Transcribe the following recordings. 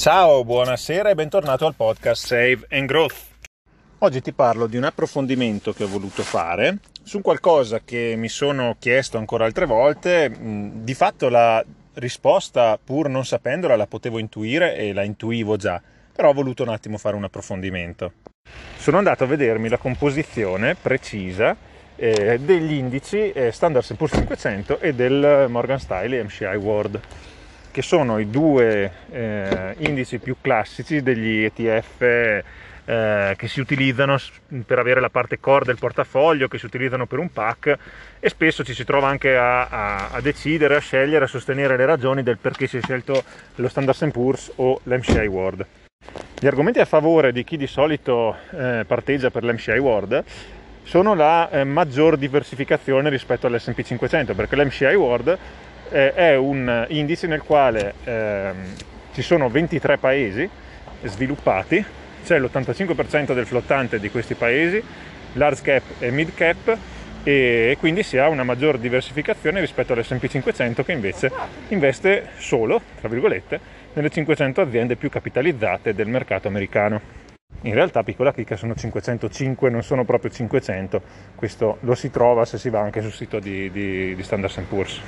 Ciao, buonasera e bentornato al podcast Save and Growth. Oggi ti parlo di un approfondimento che ho voluto fare su qualcosa che mi sono chiesto ancora altre volte. Di fatto la risposta, pur non sapendola, la potevo intuire e la intuivo già, però ho voluto un attimo fare un approfondimento. Sono andato a vedermi la composizione precisa eh, degli indici eh, Standard Poor's 500 e del Morgan Stanley MCI World che sono i due eh, indici più classici degli ETF eh, che si utilizzano per avere la parte core del portafoglio, che si utilizzano per un pack e spesso ci si trova anche a, a, a decidere, a scegliere, a sostenere le ragioni del perché si è scelto lo Standard Poor's o l'MCI World. Gli argomenti a favore di chi di solito eh, parteggia per l'MCI World sono la eh, maggior diversificazione rispetto all'S&P 500 perché l'MCI World eh, è un indice nel quale eh, ci sono 23 paesi sviluppati, c'è l'85% del flottante di questi paesi, large cap e mid cap e quindi si ha una maggior diversificazione rispetto all'S&P 500 che invece investe solo, tra virgolette, nelle 500 aziende più capitalizzate del mercato americano. In realtà, piccola chicca, sono 505, non sono proprio 500, questo lo si trova se si va anche sul sito di, di, di Standard Poor's.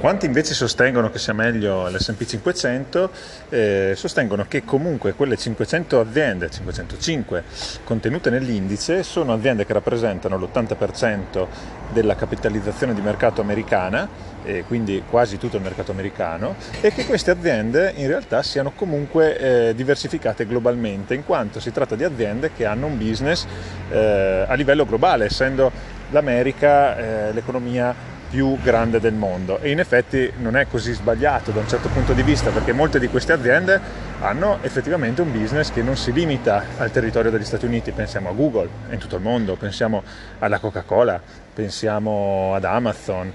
Quanti invece sostengono che sia meglio l'S&P 500, eh, sostengono che comunque quelle 500 aziende, 505 contenute nell'indice, sono aziende che rappresentano l'80% della capitalizzazione di mercato americana, e quindi quasi tutto il mercato americano, e che queste aziende in realtà siano comunque eh, diversificate globalmente, in quanto si tratta di aziende che hanno un business eh, a livello globale, essendo l'America eh, l'economia più grande del mondo. E in effetti non è così sbagliato da un certo punto di vista perché molte di queste aziende hanno effettivamente un business che non si limita al territorio degli Stati Uniti, pensiamo a Google in tutto il mondo, pensiamo alla Coca-Cola, pensiamo ad Amazon,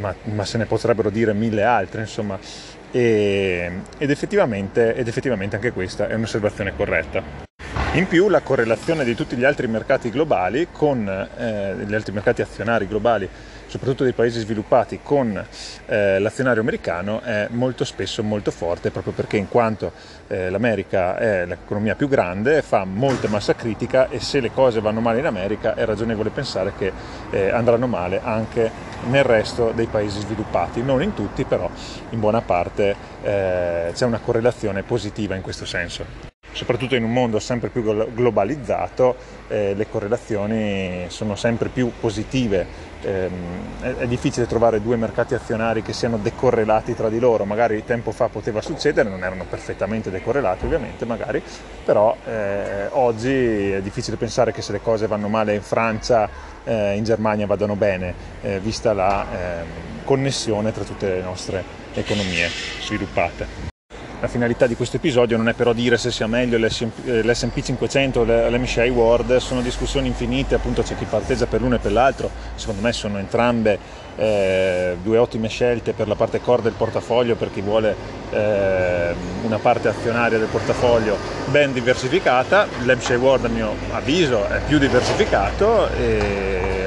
ma, ma se ne potrebbero dire mille altre, insomma, e, ed, effettivamente, ed effettivamente anche questa è un'osservazione corretta. In più la correlazione di tutti gli altri mercati globali con eh, gli altri mercati azionari globali soprattutto dei paesi sviluppati, con eh, l'azionario americano è molto spesso molto forte, proprio perché in quanto eh, l'America è l'economia più grande, fa molta massa critica e se le cose vanno male in America è ragionevole pensare che eh, andranno male anche nel resto dei paesi sviluppati, non in tutti, però in buona parte eh, c'è una correlazione positiva in questo senso soprattutto in un mondo sempre più globalizzato, eh, le correlazioni sono sempre più positive. Eh, è, è, difficile trovare due mercati azionari che siano decorrelati tra di loro, magari tempo fa poteva succedere, non erano perfettamente decorrelati ovviamente, magari, però eh, oggi è difficile pensare che se le cose vanno male in Francia, eh, in Germania vadano bene, eh, vista la ehm, connessione tra tutte le nostre economie sviluppate. La finalità di questo episodio non è però dire se sia meglio l'SP 500 o l'MSCI World, sono discussioni infinite, appunto c'è chi parteggia per l'uno e per l'altro, secondo me sono entrambe eh, due ottime scelte per la parte core del portafoglio, per chi vuole eh, una parte azionaria del portafoglio ben diversificata, l'MSCI World a mio avviso è più diversificato,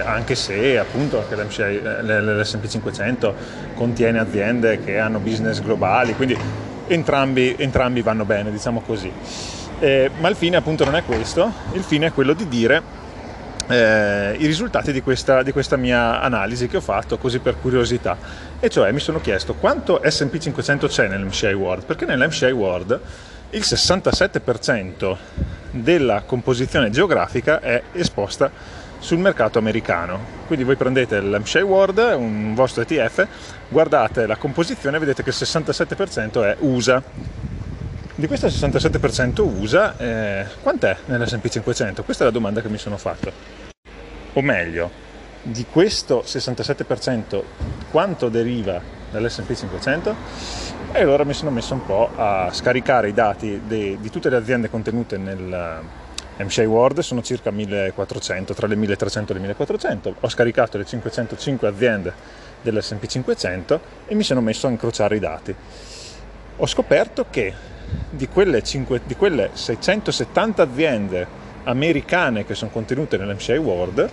anche se appunto l'SP 500 contiene aziende che hanno business globali, quindi entrambi, entrambi vanno bene, diciamo così. Eh, ma il fine appunto non è questo, il fine è quello di dire eh, i risultati di questa, di questa, mia analisi che ho fatto così per curiosità e cioè mi sono chiesto quanto S&P 500 c'è nell'MCI World perché nell'MCI World il 67% della composizione geografica è esposta sul mercato americano. Quindi voi prendete l'Hampshire World, un vostro ETF, guardate la composizione vedete che il 67% è USA. Di questo 67% USA, eh, quant'è nell'S&P 500? Questa è la domanda che mi sono fatto. O meglio, di questo 67% quanto deriva dall'S&P 500? E allora mi sono messo un po' a scaricare i dati de, di tutte le aziende contenute nel, MSCI World sono circa 1400, tra le 1300 e le 1400. Ho scaricato le 505 aziende dell'S&P 500 e mi sono messo a incrociare i dati. Ho scoperto che di quelle, 5, di quelle 670 aziende americane che sono contenute nell'MSCI World,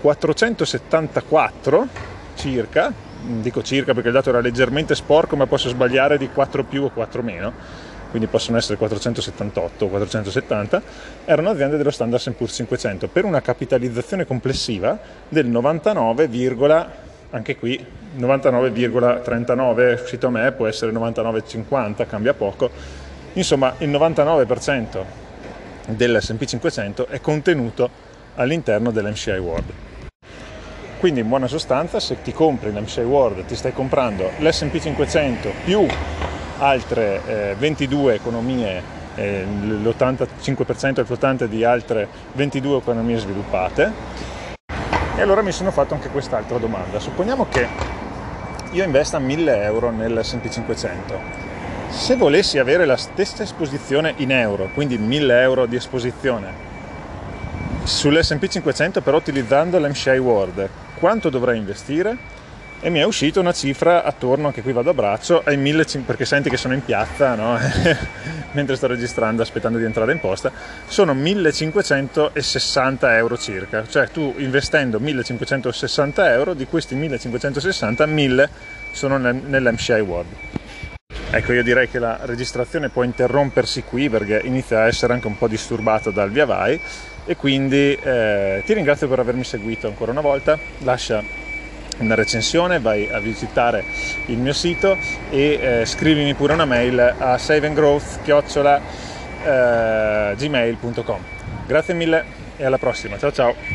474 circa, dico circa perché il dato era leggermente sporco ma posso sbagliare di 4 più o 4 meno, quindi possono essere 478 o 470, erano aziende dello Standard Poor's 500 per una capitalizzazione complessiva del 99, anche qui 99,39 uscito a me, può essere 99,50, cambia poco. Insomma, il 99% dell'S&P 500 è contenuto all'interno dell'MCI World. Quindi in buona sostanza se ti compri l'MCI World ti stai comprando l'S&P 500 più altre eh, 22 economie, eh, l'85% è flotante di altre 22 economie sviluppate. E allora mi sono fatto anche quest'altra domanda. Supponiamo che io investa 1000 euro nell'S&P 500. Se volessi avere la stessa esposizione in euro, quindi 1000 euro di esposizione, sull'S&P 500 però utilizzando l'MSCI World, quanto dovrei investire? E mi è uscita una cifra attorno, anche qui vado a braccio, ai 1500, perché senti che sono in piazza, no? mentre sto registrando aspettando di entrare in posta, sono 1560 euro circa, cioè tu investendo 1560 euro, di questi 1560, 1000 sono nell'MCI World. Ecco, io direi che la registrazione può interrompersi qui perché inizia a essere anche un po' disturbato dal via vai e quindi eh, ti ringrazio per avermi seguito ancora una volta, lascia una recensione, vai a visitare il mio sito e eh, scrivimi pure una mail a saveandgrowth.gmail.com. Grazie mille e alla prossima, ciao ciao!